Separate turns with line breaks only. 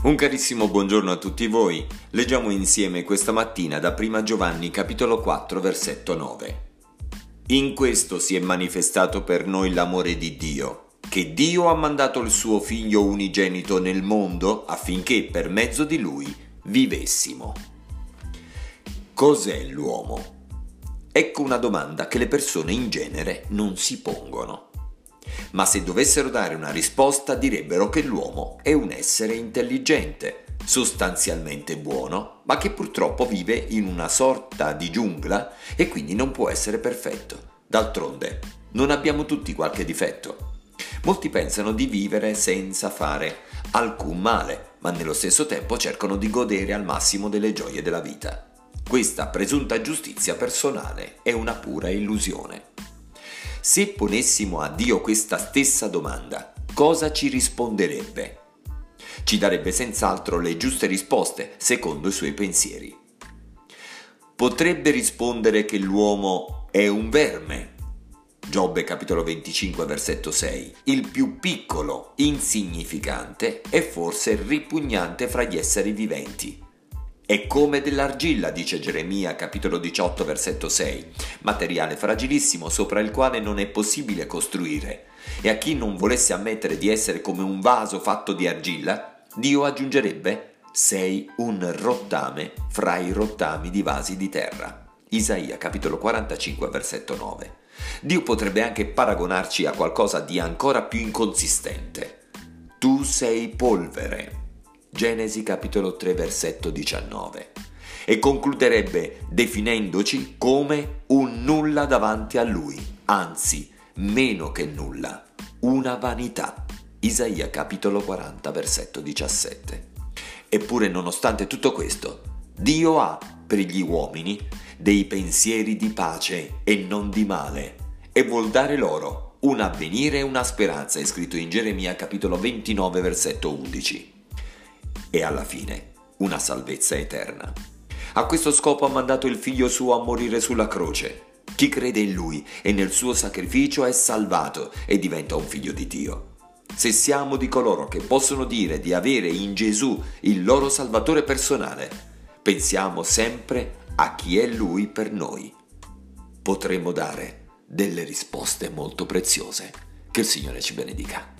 Un carissimo buongiorno a tutti voi. Leggiamo insieme questa mattina da Prima Giovanni capitolo 4 versetto 9. In questo si è manifestato per noi l'amore di Dio, che Dio ha mandato il suo figlio unigenito nel mondo affinché per mezzo di lui vivessimo. Cos'è l'uomo? Ecco una domanda che le persone in genere non si pongono ma se dovessero dare una risposta direbbero che l'uomo è un essere intelligente, sostanzialmente buono, ma che purtroppo vive in una sorta di giungla e quindi non può essere perfetto. D'altronde, non abbiamo tutti qualche difetto. Molti pensano di vivere senza fare alcun male, ma nello stesso tempo cercano di godere al massimo delle gioie della vita. Questa presunta giustizia personale è una pura illusione. Se ponessimo a Dio questa stessa domanda, cosa ci risponderebbe? Ci darebbe senz'altro le giuste risposte secondo i suoi pensieri. Potrebbe rispondere che l'uomo è un verme. Giobbe capitolo 25 versetto 6. Il più piccolo, insignificante e forse ripugnante fra gli esseri viventi. È come dell'argilla, dice Geremia, capitolo 18, versetto 6, materiale fragilissimo sopra il quale non è possibile costruire. E a chi non volesse ammettere di essere come un vaso fatto di argilla, Dio aggiungerebbe sei un rottame fra i rottami di vasi di terra. Isaia capitolo 45 versetto 9. Dio potrebbe anche paragonarci a qualcosa di ancora più inconsistente. Tu sei polvere. Genesi capitolo 3 versetto 19 e concluderebbe definendoci come un nulla davanti a lui, anzi meno che nulla, una vanità. Isaia capitolo 40 versetto 17. Eppure nonostante tutto questo, Dio ha per gli uomini dei pensieri di pace e non di male e vuol dare loro un avvenire e una speranza, è scritto in Geremia capitolo 29 versetto 11 e alla fine una salvezza eterna. A questo scopo ha mandato il figlio suo a morire sulla croce. Chi crede in lui e nel suo sacrificio è salvato e diventa un figlio di Dio. Se siamo di coloro che possono dire di avere in Gesù il loro Salvatore personale, pensiamo sempre a chi è Lui per noi. Potremmo dare delle risposte molto preziose. Che il Signore ci benedica.